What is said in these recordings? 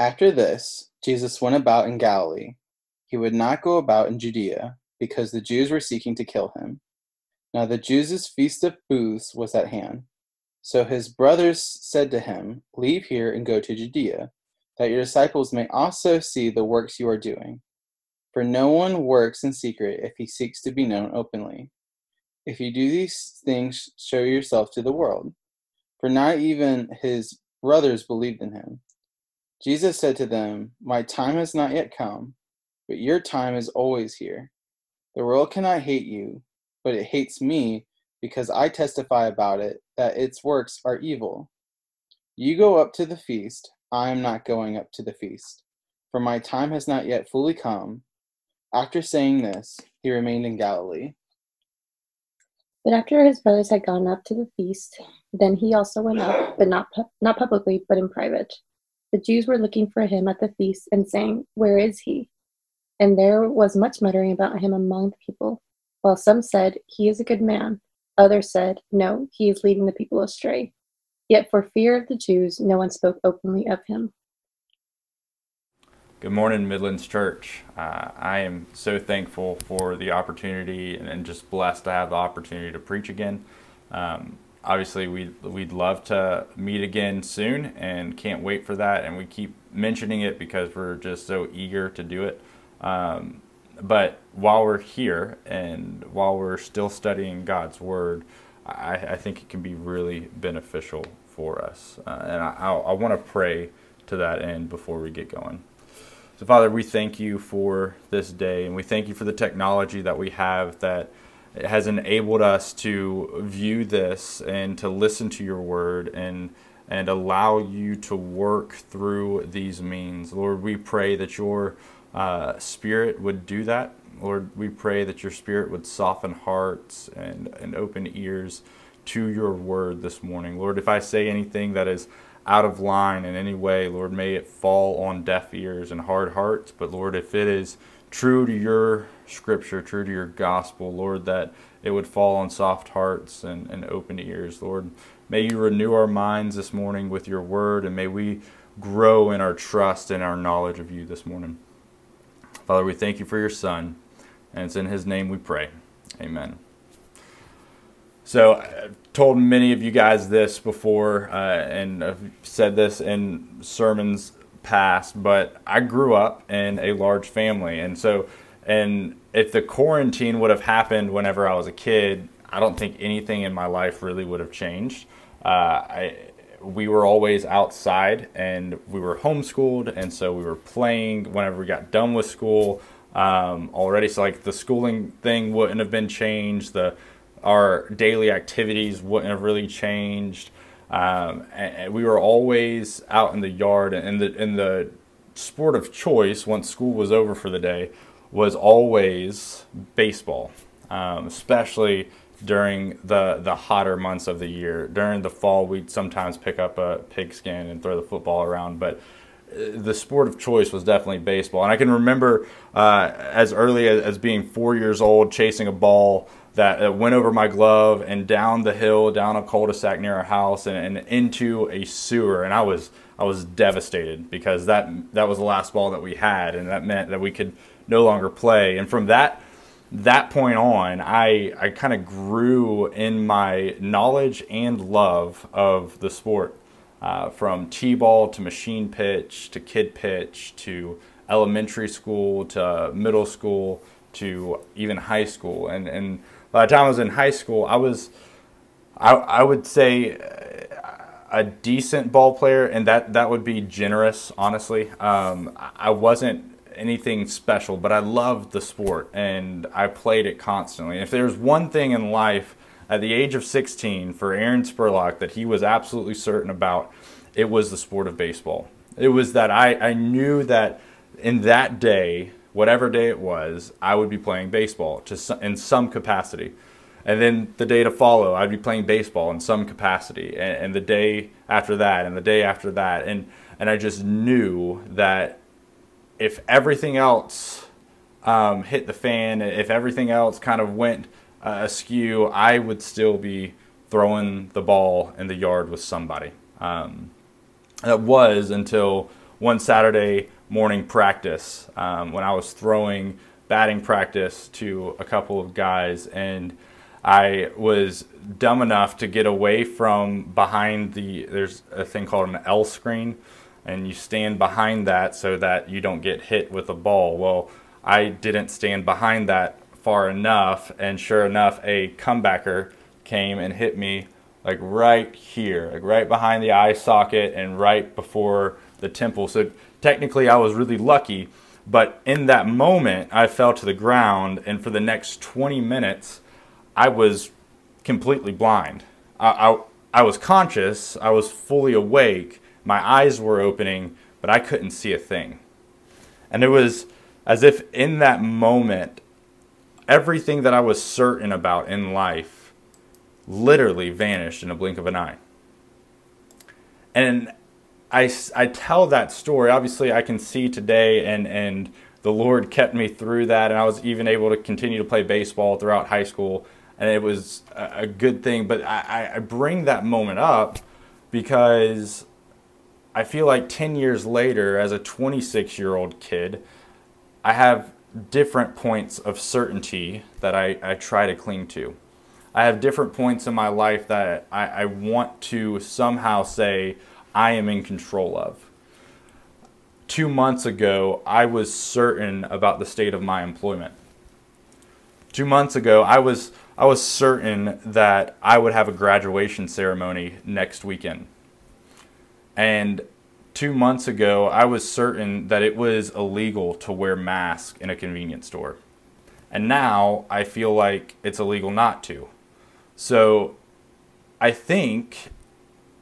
After this, Jesus went about in Galilee. He would not go about in Judea, because the Jews were seeking to kill him. Now the Jews' feast of booths was at hand. So his brothers said to him, Leave here and go to Judea, that your disciples may also see the works you are doing. For no one works in secret if he seeks to be known openly. If you do these things, show yourself to the world. For not even his brothers believed in him. Jesus said to them, My time has not yet come, but your time is always here. The world cannot hate you, but it hates me because I testify about it that its works are evil. You go up to the feast, I am not going up to the feast, for my time has not yet fully come. After saying this, he remained in Galilee. But after his brothers had gone up to the feast, then he also went up, but not pu- not publicly, but in private. The Jews were looking for him at the feast and saying, Where is he? And there was much muttering about him among the people. While some said, He is a good man, others said, No, he is leading the people astray. Yet for fear of the Jews, no one spoke openly of him. Good morning, Midlands Church. Uh, I am so thankful for the opportunity and, just blessed to have the opportunity to preach again. Um, obviously, we'd, we'd love to meet again soon and can't wait for that. And we keep mentioning it because we're just so eager to do it. Um, but while we're here and while we're still studying God's Word, I, I think it can be really beneficial for us. Uh, and I, I, I want to pray to that end before we get going. So, Father, we thank you for this day, and we thank you for the technology that we have that has enabled us to view this and to listen to your word and and allow you to work through these means. Lord, we pray that your uh, spirit would do that. Lord, we pray that your spirit would soften hearts and, and open ears to your word this morning. Lord, if I say anything that is out of line in any way, Lord, may it fall on deaf ears and hard hearts. But Lord, if it is true to your scripture, true to your gospel, Lord, that it would fall on soft hearts and, and open ears, Lord. May you renew our minds this morning with your word, and may we grow in our trust and our knowledge of you this morning. Father, we thank you for your Son, and it's in his name we pray. Amen. So, I've told many of you guys this before, uh, and I've said this in sermons past, but I grew up in a large family. And so, and if the quarantine would have happened whenever I was a kid, I don't think anything in my life really would have changed. Uh, I, we were always outside and we were homeschooled, and so we were playing whenever we got done with school um, already. So, like, the schooling thing wouldn't have been changed. The our daily activities wouldn't have really changed. Um, and we were always out in the yard, and the in the sport of choice once school was over for the day was always baseball, um, especially during the the hotter months of the year. During the fall, we'd sometimes pick up a pigskin and throw the football around, but uh, the sport of choice was definitely baseball. And I can remember uh, as early as, as, being four years old, chasing a ball that went over my glove and down the hill, down a cul-de-sac near our house, and, and, into a sewer. And I was I was devastated because that that was the last ball that we had, and that meant that we could no longer play. And from that that point on, I I kind of grew in my knowledge and love of the sport, uh, from t-ball to machine pitch to kid pitch to elementary school to middle school to even high school, and and by the time I was in high school, I was, I, I would say, a decent ball player, and that that would be generous, honestly. Um, I wasn't anything special, but I loved the sport and I played it constantly. If there's one thing in life at the age of 16 for Aaron Spurlock that he was absolutely certain about, it was the sport of baseball. It was that I, I knew that in that day whatever day it was, I would be playing baseball to in some capacity. And then the day to follow, I'd be playing baseball in some capacity. And, and the day after that, and the day after that. And, and I just knew that if everything else um, hit the fan, if everything else kind of went uh, askew, I would still be throwing the ball in the yard with somebody. Um, that was until one Saturday morning practice um, when I was throwing batting practice to a couple of guys, and I was dumb enough to get away from behind the. There's a thing called an L screen, and you stand behind that so that you don't get hit with a ball. Well, I didn't stand behind that far enough, and sure enough, a comebacker came and hit me like right here, like right behind the eye socket and right before the temple. So technically, I was really lucky. But in that moment, I fell to the ground, and for the next 20 minutes, I was completely blind. I, I, I was conscious, I was fully awake, my eyes were opening, but I couldn't see a thing. And it was as if in that moment, everything that I was certain about in life literally vanished in a blink of an eye. And I, I tell that story. Obviously, I can see today, and, and the Lord kept me through that, and I was even able to continue to play baseball throughout high school, and it was a, good thing. But I, I bring that moment up because I feel like 10 years later, as a 26 year old kid, I have different points of certainty that I, I try to cling to. I have different points in my life that I, I want to somehow say I am in control of. Two months ago, I was certain about the state of my employment. Two months ago, I was, I was certain that I would have a graduation ceremony next weekend. And two months ago, I was certain that it was illegal to wear masks in a convenience store. And now I feel like it's illegal not to. So I think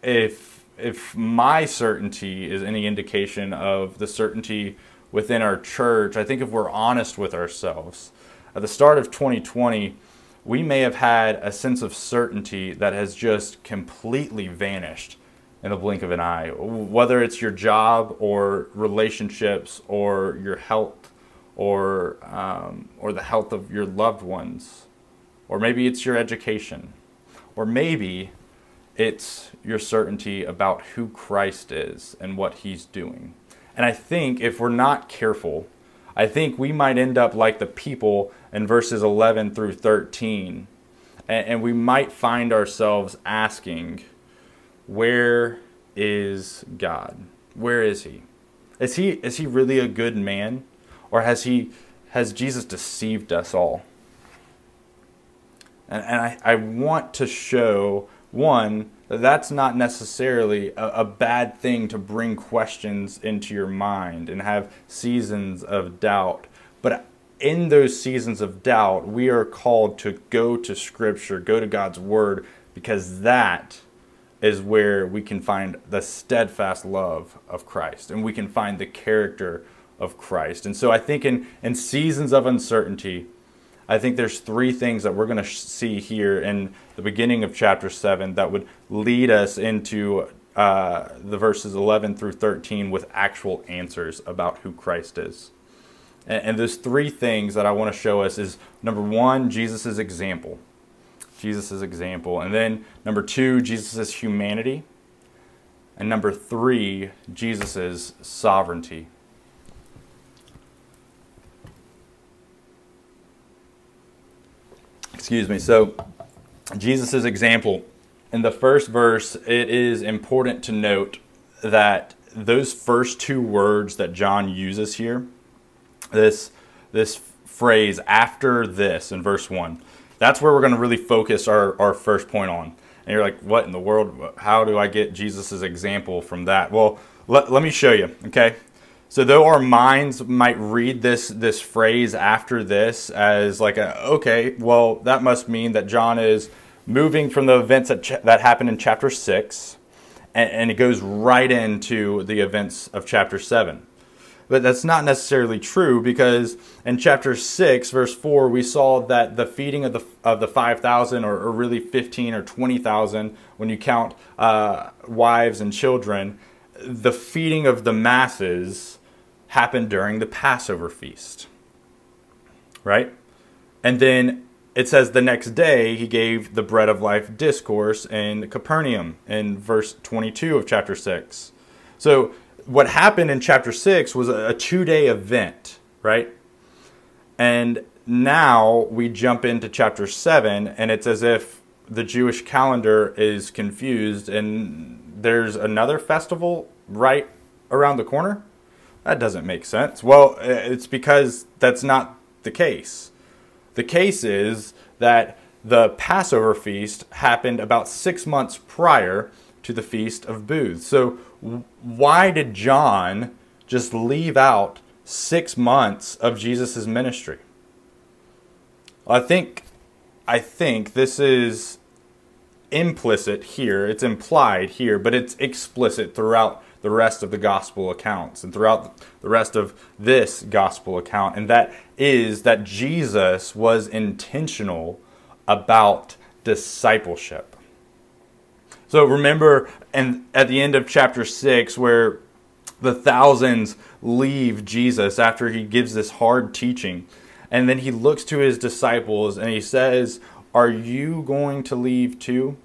if if my certainty is any indication of the certainty within our church, I think if we're honest with ourselves, at the start of 2020, we may have had a sense of certainty that has just completely vanished in the blink of an eye, whether it's your job or relationships or your health or um, or the health of your loved ones, or maybe it's your education, or maybe it's your certainty about who Christ is and what He's doing. And I think if we're not careful, I think we might end up like the people in verses 11 through 13, and, and we might find ourselves asking where is God? Where is he? Is he is he really a good man or has he has Jesus deceived us all? And, and I, I want to show one that that's not necessarily a, a bad thing to bring questions into your mind and have seasons of doubt. But in those seasons of doubt, we are called to go to Scripture, go to God's Word, because that is where we can find the steadfast love of Christ and we can find the character of Christ. And so I think in, in seasons of uncertainty, I think there's three things that we're going to see here in the beginning of chapter 7 that would lead us into uh, the verses 11 through 13 with actual answers about who Christ is. And, and those three things that I want to show us is number one, Jesus' example. Jesus' example. And then number two, Jesus' humanity. And number three, Jesus' sovereignty. Excuse me. So, Jesus' example. In the first verse, it is important to note that those first two words that John uses here, this, this phrase, after this, in verse 1, that's where we're going to really focus our, our first point on. And you're like, what in the world? How do I get Jesus' example from that? Well, let, let me show you, okay? So though our minds might read this this phrase after this as like a okay, well that must mean that John is moving from the events that ch- that happened in chapter six, and, and, it goes right into the events of chapter seven. But that's not necessarily true because in chapter 6, verse 4, we saw that the feeding of the, of the 5,000, or, or, really 15 or 20,000, when you count uh, wives and children, the feeding of the masses happened during the Passover feast. Right? And then it says the next day he gave the bread of life discourse in Capernaum in verse 22 of chapter 6. So what happened in chapter 6 was a two day event, right? And now we jump into chapter 7, and it's as if the Jewish calendar is confused and there's another festival right around the corner. That doesn't make sense. Well, it's because that's not the case. The case is that the Passover feast happened about six months prior to the Feast of Booths. So, why did John just leave out six months of Jesus' ministry? I think, I think this is implicit here. It's implied here, but it's explicit throughout the rest of the gospel accounts and throughout the rest of this gospel account. And that is that Jesus was intentional about discipleship. So remember, and at the end of chapter 6, where the thousands leave Jesus after he gives this hard teaching. And then he looks to his disciples and he says, Are you going to leave too?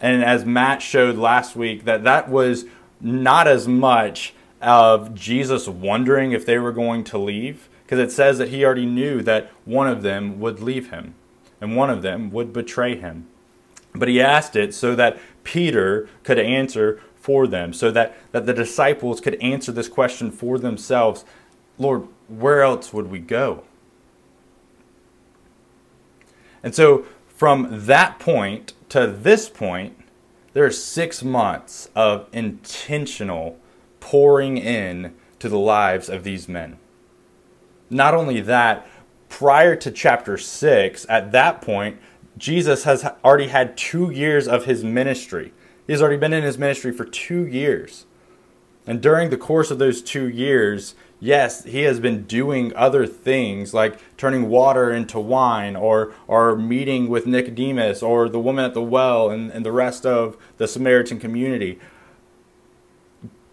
And as Matt showed last week, that that was not as much of Jesus wondering if they were going to leave, because it says that he already knew that one of them would leave him and one of them would betray him. But he asked it so that Peter could answer for them, so that, that the disciples could answer this question for themselves Lord, where else would we go? And so from that point to this point, there are six months of intentional pouring in to the lives of these men. Not only that, prior to chapter 6, at that point, Jesus has already had two years of his ministry. He's already been in his ministry for two years. And during the course of those two years, yes, he has been doing other things like turning water into wine or, or meeting with Nicodemus or the woman at the well and, and the rest of the Samaritan community.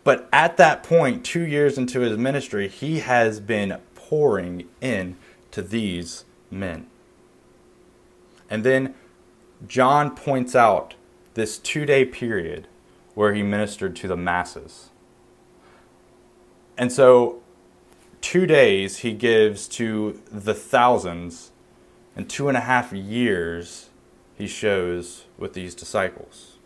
But at that point, two years into his ministry, he has been pouring in to these men. And then John points out this two day period where he ministered to the masses. And so two days he gives to the thousands, and two and a half years he shows with these disciples.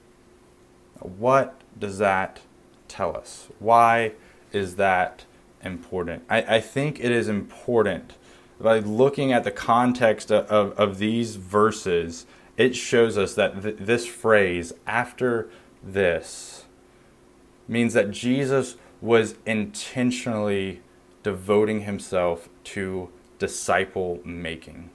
What does that tell us? Why is that important? I, I think it is important by looking at the context of, of, of these verses, it shows us that th- this phrase, after this, means that Jesus was intentionally devoting himself to disciple making.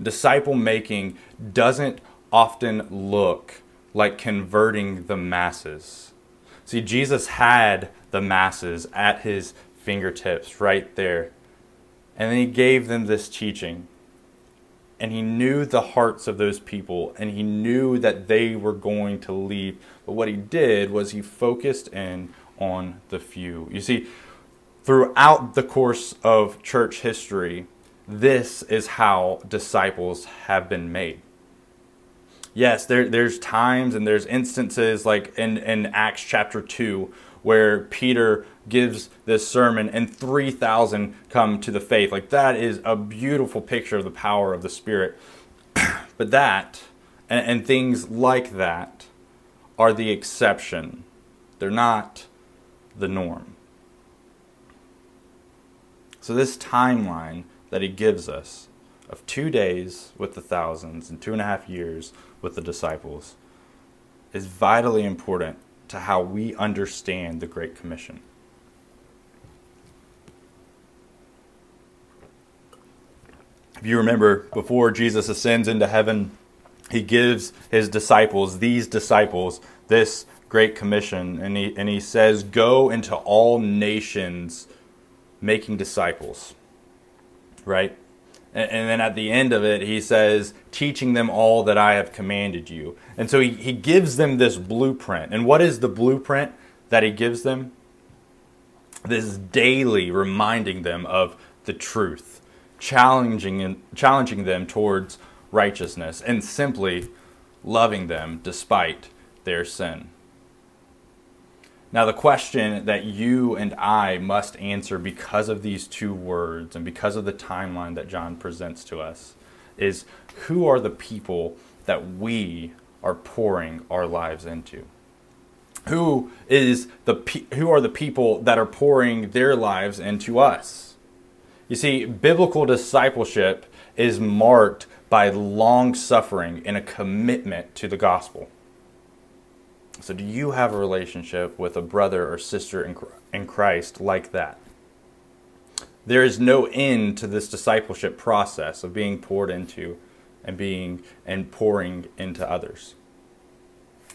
Disciple making doesn't often look like converting the masses. See, Jesus had the masses at his fingertips right there. And then he gave them this teaching. And he knew the hearts of those people, and he knew that they were going to leave. But what he did was he focused in on the few. You see, throughout the course of church history, this is how disciples have been made. Yes, there, there's times and there's instances like in, in Acts chapter 2 where Peter gives this sermon and 3,000 come to the faith. Like that is a beautiful picture of the power of the Spirit. but that and, and things like that are the exception, they're not the norm. So, this timeline that he gives us of two days with the thousands and two and a half years with the disciples is vitally important to how we understand the Great Commission. If you remember, before Jesus ascends into heaven, he gives his disciples, these disciples, this Great Commission, and he, and he says, Go into all nations making disciples, right? And, and, then at the end of it, he says, teaching them all that I have commanded you. And so he, he gives them this blueprint. And what is the blueprint that he gives them? This daily reminding them of the truth, challenging, challenging them towards righteousness, and simply loving them despite their sin. Now, the question that you and I must answer because of these two words and because of the timeline that John presents to us is who are the people that we are pouring our lives into? Who is the who are the people that are pouring their lives into us? You see, biblical discipleship is marked by long suffering and a commitment to the gospel. So, do you have a relationship with a brother or sister in Christ like that? There is no end to this discipleship process of being poured into and being and pouring into others.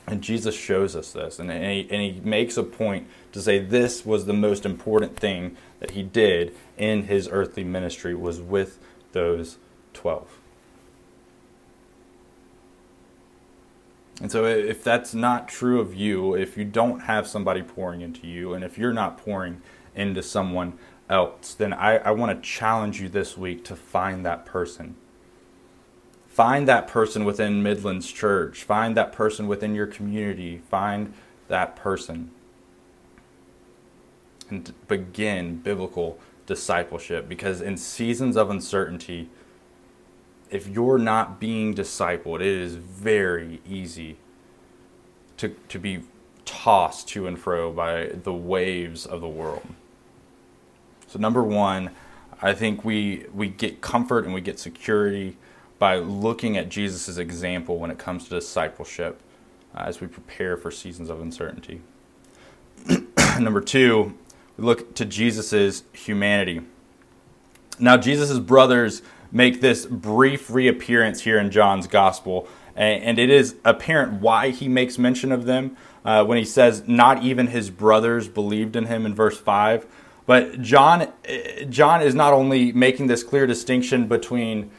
And Jesus shows us this, and he, and he makes a point to say this was the most important thing that he did in his earthly ministry was with those 12. And so, if that's not true of you, if you don't have somebody pouring into you, and if you're not pouring into someone else, then I, I want to challenge you this week to find that person. Find that person within Midlands Church. Find that person within your community. Find that person. And begin biblical discipleship because in seasons of uncertainty, if you're not being discipled, it is very easy to, to be tossed to and fro by the waves of the world. So, number one, I think we, we get comfort and we get security by looking at Jesus' example when it comes to discipleship uh, as we prepare for seasons of uncertainty. number two, we look to Jesus' humanity. Now, Jesus' brothers make this brief reappearance here in John's gospel, and it is apparent why he makes mention of them uh, when he says, Not even his brothers believed in him in verse 5. But John, John is not only making this clear distinction between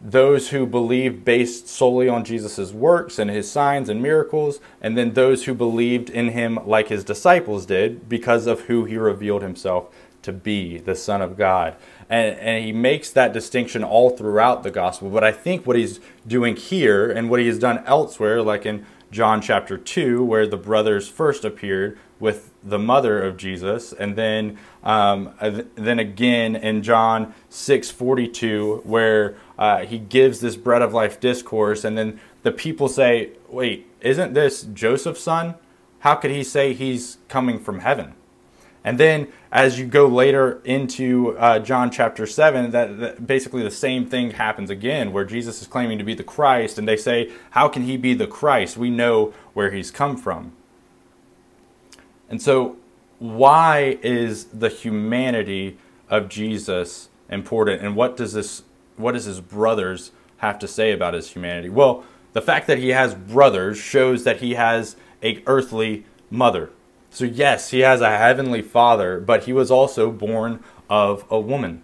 those who believed based solely on Jesus' works and his signs and miracles, and then those who believed in him like his disciples did because of who he revealed himself to be, the Son of God and, and he makes that distinction all throughout the gospel. But I think what he's doing here and what he has done elsewhere, like in John chapter 2, where the brothers first appeared with the mother of Jesus, and then um, then again in John 6:42, where uh, he gives this bread of life discourse, and then the people say, "Wait, isn't this Joseph's son? How could he say he's coming from heaven?" And then as you go later into uh, John chapter 7, that, that, basically the same thing happens again, where Jesus is claiming to be the Christ, and they say, How can he be the Christ? We know where he's come from. And so, why is the humanity of Jesus important, and what does this what does his brothers have to say about his humanity? Well, the fact that he has brothers shows that he has a earthly mother. So, yes, he has a heavenly father, but he was also born of a woman.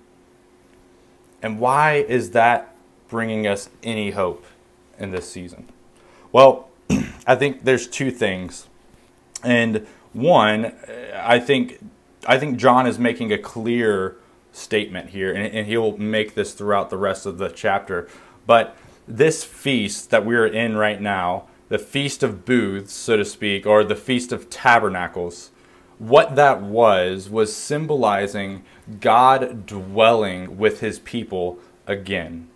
And why is that bringing us any hope in this season? Well, I think there's two things. And one, uh, I think I think John is making a clear statement here, and, and he'll make this throughout the rest of the chapter. But this feast that we're in right now the Feast of Booths, so to speak, or the Feast of Tabernacles, what that was, was symbolizing God dwelling with his people again.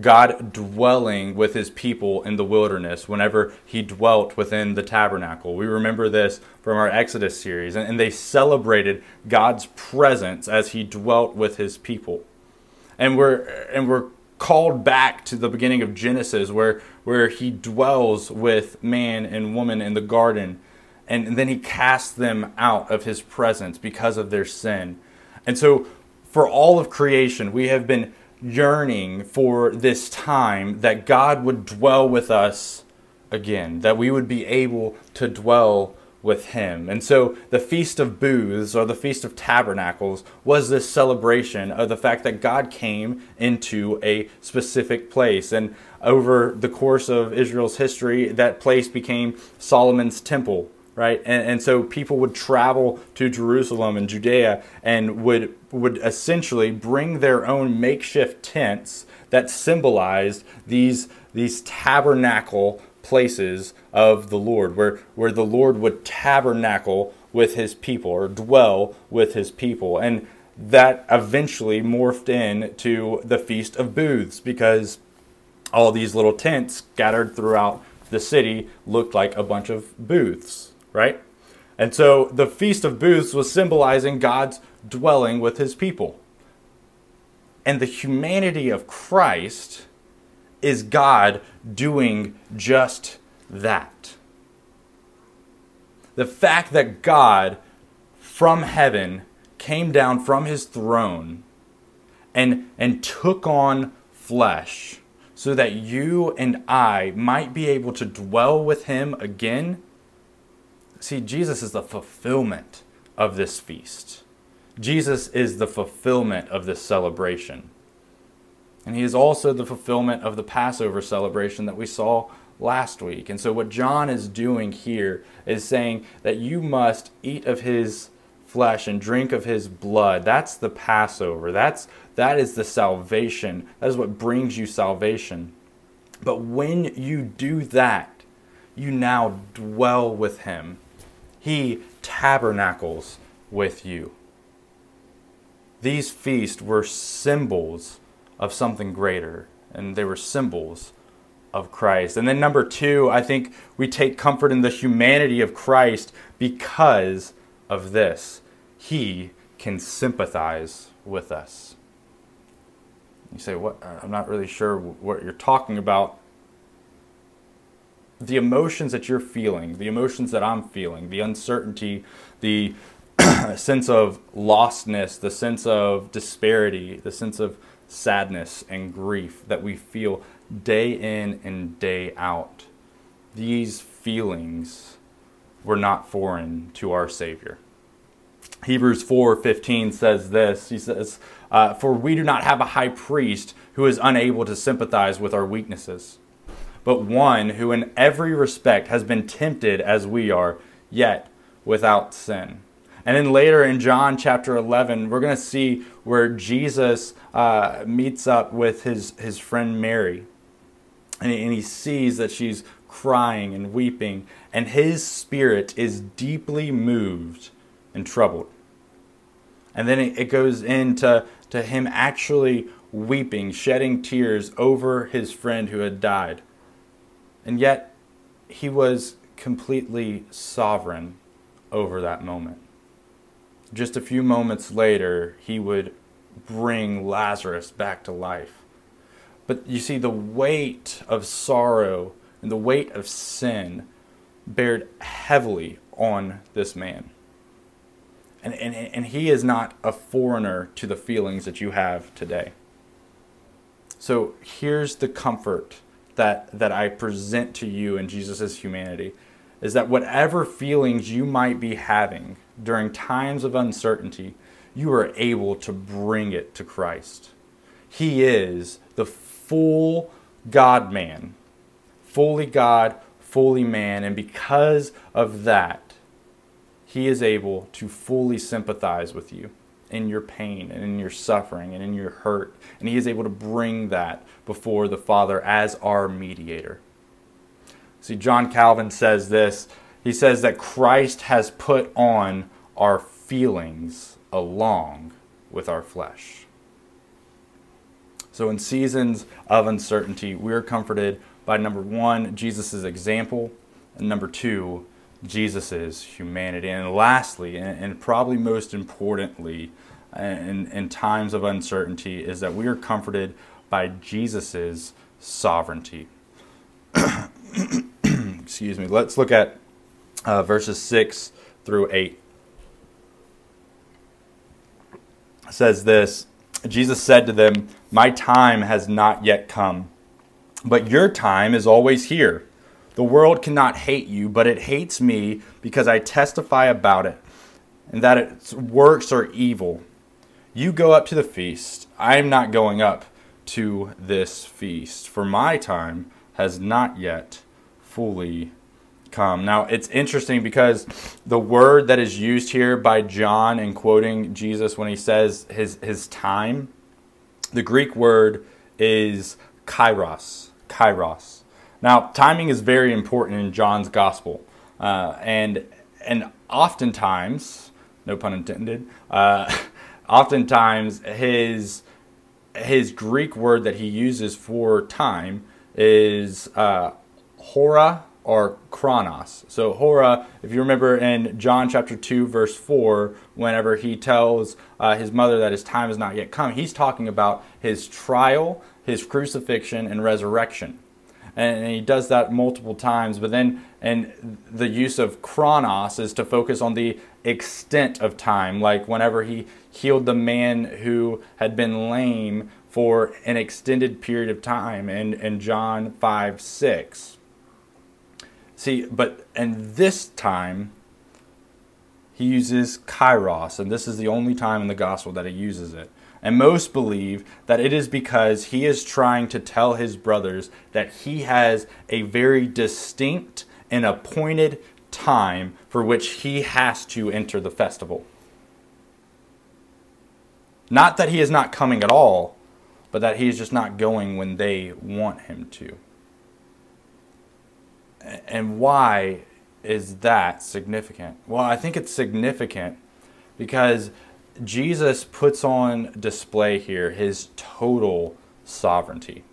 God dwelling with his people in the wilderness whenever he dwelt within the tabernacle. We remember this from our Exodus series, and, they celebrated God's presence as he dwelt with his people. And we're, and we're called back to the beginning of Genesis where, where he dwells with man and woman in the garden. And then he casts them out of his presence because of their sin. And so, for all of creation, we have been yearning for this time that God would dwell with us again, that we would be able to dwell with him. And so the Feast of Booths or the Feast of Tabernacles was this celebration of the fact that God came into a specific place. And over the course of Israel's history, that place became Solomon's temple. Right, and, and so people would travel to Jerusalem and Judea and would would essentially bring their own makeshift tents that symbolized these these tabernacle places of the Lord, where, where the Lord would tabernacle with his people or dwell with his people. And that eventually morphed into the Feast of Booths because all these little tents scattered throughout the city looked like a bunch of booths, right? And so the Feast of Booths was symbolizing God's dwelling with his people. And the humanity of Christ is God doing just that. The fact that God from heaven came down from his throne and, and took on flesh so that you and I might be able to dwell with him again. See, Jesus is the fulfillment of this feast. Jesus is the fulfillment of this celebration. And he is also the fulfillment of the Passover celebration that we saw last week. And so, what John is doing here is saying that you must eat of his flesh and drink of his blood. That's the Passover. That's that is the salvation. That is what brings you salvation. But when you do that, you now dwell with him. He tabernacles with you. These feasts were symbols of something greater, and they were symbols of Christ. And then, number two, I think we take comfort in the humanity of Christ because of this. He can sympathize with us. You say, What? I'm not really sure what you're talking about. The emotions that you're feeling, the emotions that I'm feeling, the uncertainty, the sense of lostness, the sense of disparity, the sense of sadness and grief that we feel day in and day out. These feelings were not foreign to our Savior. Hebrews 4:15 says this. He says, uh, "For we do not have a high priest who is unable to sympathize with our weaknesses, but one who in every respect has been tempted as we are, yet without sin." And then later in John chapter 11, we're going to see where Jesus uh, meets up with his, his friend Mary. And he, and he sees that she's crying and weeping, and his spirit is deeply moved and troubled. And then it, it goes into to him actually weeping, shedding tears over his friend who had died. And yet, he was completely sovereign over that moment just a few moments later, he would bring Lazarus back to life. But you see, the weight of sorrow and the weight of sin bared heavily on this man. And, and, and he is not a foreigner to the feelings that you have today. So here's the comfort that, that I present to you in Jesus' humanity is that whatever feelings you might be having during times of uncertainty, you are able to bring it to Christ. He is the full God man, fully God, fully man, and because of that, he is able to fully sympathize with you in your pain and in your suffering and in your hurt. And he is able to bring that before the Father as our mediator. See, John Calvin says this. He says that Christ has put on our feelings along with our flesh. So, in seasons of uncertainty, we are comforted by number one, Jesus' example, and number two, Jesus' humanity. And lastly, and, probably most importantly, in, in times of uncertainty, is that we are comforted by Jesus' sovereignty. excuse me, let's look at uh, verses 6 through 8. It says this Jesus said to them, My time has not yet come, but your time is always here. The world cannot hate you, but it hates me because I testify about it, and that its works are evil. You go up to the feast. I am not going up to this feast, for my time has not yet fully Now, it's interesting because the word that is used here by John in quoting Jesus when he says his, his time, the Greek word is kairos. Kairos. Now, timing is very important in John's gospel. Uh, and and oftentimes, no pun intended, uh, oftentimes his his Greek word that he uses for time is uh, hora or chronos. So hora, if you remember in John chapter 2 verse 4, whenever he tells uh, his mother that his time has not yet come, he's talking about his trial, his crucifixion and resurrection. And he does that multiple times, but then and the use of chronos is to focus on the extent of time, like whenever he healed the man who had been lame for an extended period of time in, in John 5 6. See, but and this time he uses kairos, and this is the only time in the gospel that he uses it. And most believe that it is because he is trying to tell his brothers that he has a very distinct and appointed time for which he has to enter the festival. Not that he is not coming at all, but that he is just not going when they want him to. And why is that significant? Well, I think it's significant because Jesus puts on display here his total sovereignty.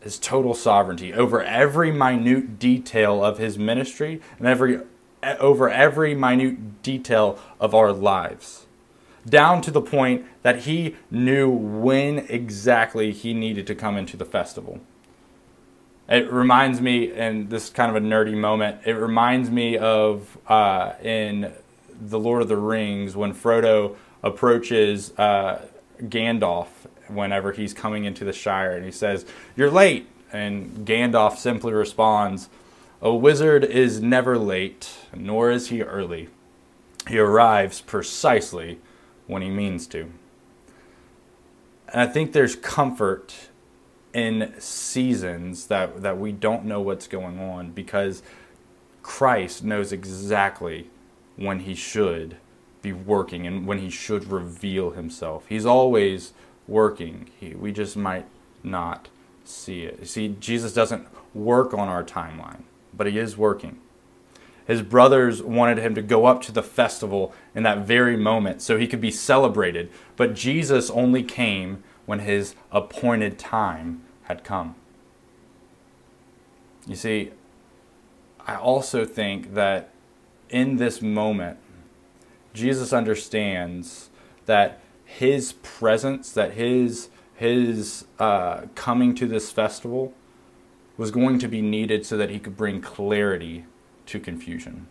His total sovereignty over every minute detail of his ministry and every over every minute detail of our lives. Down to the point that he knew when exactly he needed to come into the festival. It reminds me, and this is kind of a nerdy moment, it reminds me of uh, in The Lord of the Rings when Frodo approaches uh, Gandalf whenever he's coming into the Shire and he says, You're late. And Gandalf simply responds, A wizard is never late, nor is he early. He arrives precisely when he means to. And I think there's comfort in seasons that, that we don't know what's going on because Christ knows exactly when he should be working and when he should reveal himself. He's always working. He, we just might not see it. You see, Jesus doesn't work on our timeline, but he is working. His brothers wanted him to go up to the festival in that very moment so he could be celebrated, but Jesus only came when his appointed time had come. You see, I also think that in this moment, Jesus understands that his presence, that his his uh, coming to this festival was going to be needed so that he could bring clarity to confusion.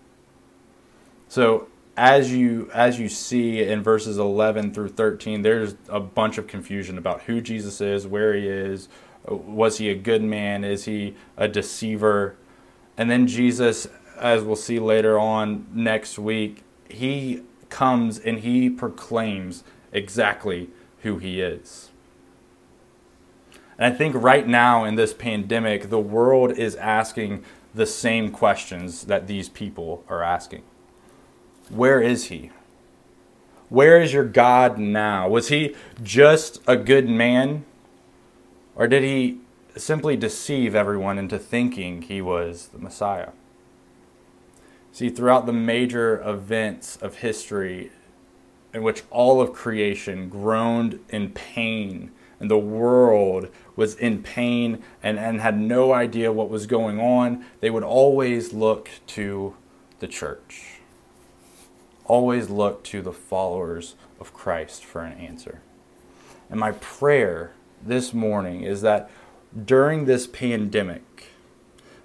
So as you as you see in verses 11 through 13 there's a bunch of confusion about who Jesus is, where he is, was he a good man? Is he a deceiver? And then Jesus, as we'll see later on next week, he comes and he proclaims exactly who he is. And I think right now in this pandemic, the world is asking the same questions that these people are asking Where is he? Where is your God now? Was he just a good man? Or did he simply deceive everyone into thinking he was the Messiah? See, throughout the major events of history in which all of creation groaned in pain and the world was in pain and, and had no idea what was going on, they would always look to the church. Always look to the followers of Christ for an answer. And my prayer this morning is that during this pandemic,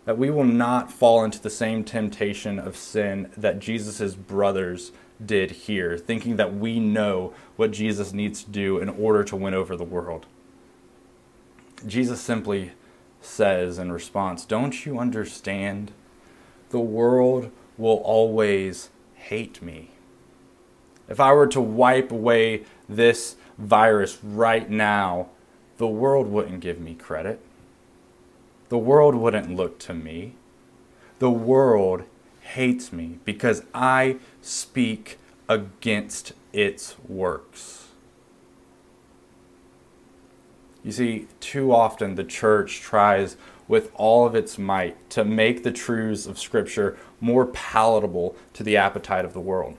that we will not fall into the same temptation of sin that Jesus' brothers did here, thinking that we know what Jesus needs to do in order to win over the world. Jesus simply says in response, Don't you understand? The world will always hate me. If I were to wipe away this virus right now, the world wouldn't give me credit. The world wouldn't look to me. The world hates me because I speak against its works. You see, too often the church tries with all of its might to make the truths of Scripture more palatable to the appetite of the world.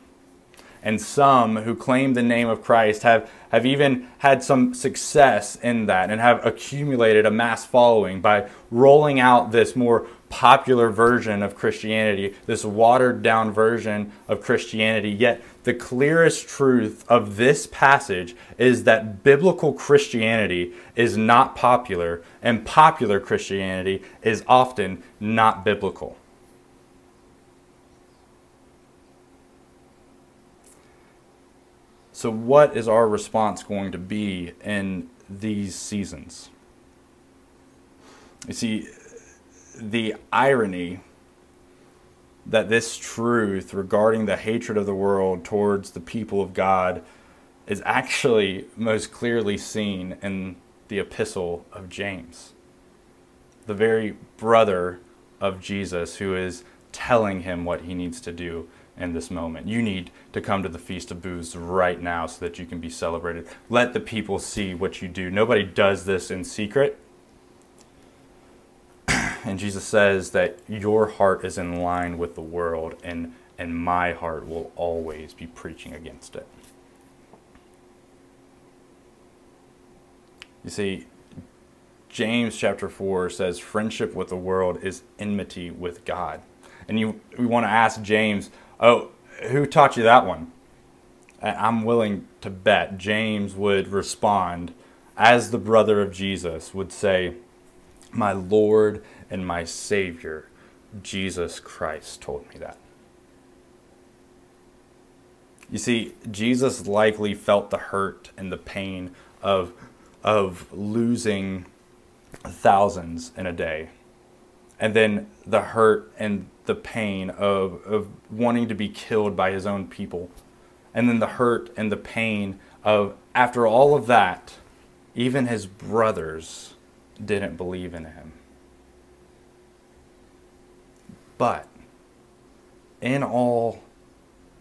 And some who claim the name of Christ have, have even had some success in that and have accumulated a mass following by rolling out this more popular version of Christianity, this watered down version of Christianity. Yet, the clearest truth of this passage is that biblical Christianity is not popular, and popular Christianity is often not biblical. So, what is our response going to be in these seasons? You see, the irony that this truth regarding the hatred of the world towards the people of God is actually most clearly seen in the epistle of James, the very brother of Jesus who is telling him what he needs to do in this moment. You need to come to the Feast of Booths right now so that you can be celebrated. Let the people see what you do. Nobody does this in secret and Jesus says that your heart is in line with the world, and, and my heart will always be preaching against it. You see, James chapter 4 says friendship with the world is enmity with God. And you we want to ask James, "Oh, who taught you that one?" I'm willing to bet James would respond as the brother of Jesus would say, "My Lord and my Savior, Jesus Christ, told me that. You see, Jesus likely felt the hurt and the pain of, of losing thousands in a day. And then the hurt and the pain of, of wanting to be killed by his own people. And then the hurt and the pain of, after all of that, even his brothers didn't believe in him. But in all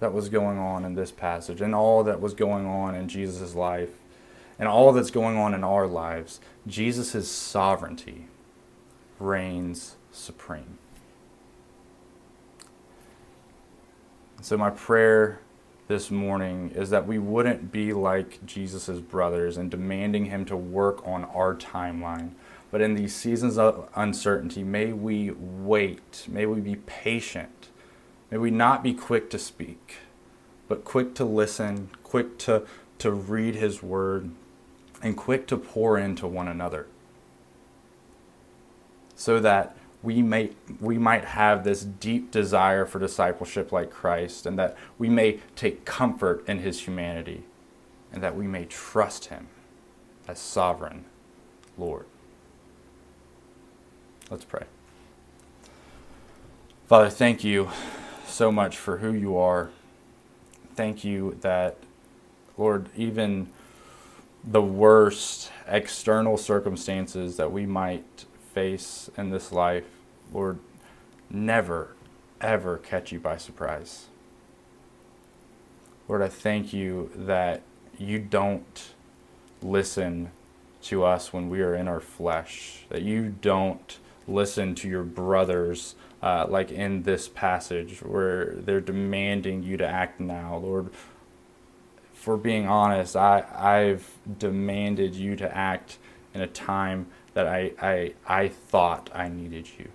that was going on in this passage, and all that was going on in Jesus' life, and all that's going on in our lives, Jesus' sovereignty reigns supreme. So, my prayer this morning is that we wouldn't be like Jesus' brothers and demanding him to work on our timeline, but in these seasons of uncertainty, may we wait, may we be patient, may we not be quick to speak, but quick to listen, quick to, to read His word, and quick to pour into one another. So that we may we might have this deep desire for discipleship like Christ and that we may take comfort in his humanity and that we may trust him as sovereign Lord. Let's pray. Father, thank you so much for who you are. Thank you that, Lord, even the worst external circumstances that we might face in this life, Lord, never, ever catch you by surprise. Lord, I thank you that you don't listen to us when we are in our flesh, that you don't listen to your brothers, uh, like in this passage where they're demanding you to act now. Lord, for being honest, I, I've demanded you to act in a time that I, I, I thought I needed you.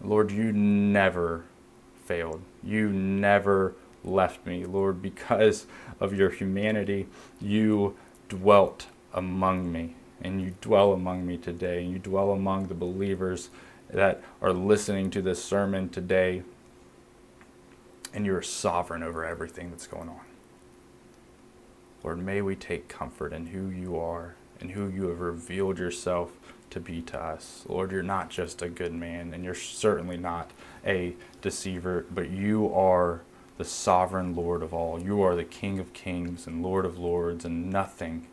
Lord, you never failed. You never left me. Lord, because of your humanity, you dwelt among me and you dwell among me today, and you dwell among the believers that are listening to this sermon today, and you are sovereign over everything that's going on. Lord, may we take comfort in who you are and who you have revealed yourself to be to us. Lord, you're not just a good man, and you're certainly not a deceiver, but you are the sovereign Lord of all. You are the King of kings and Lord of lords, and nothing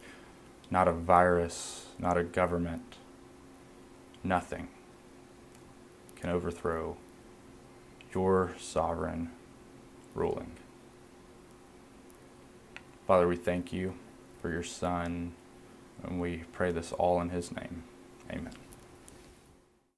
not a virus, not a government, nothing can overthrow your sovereign ruling. Father, we thank you for your Son, and we pray this all in his name. Amen.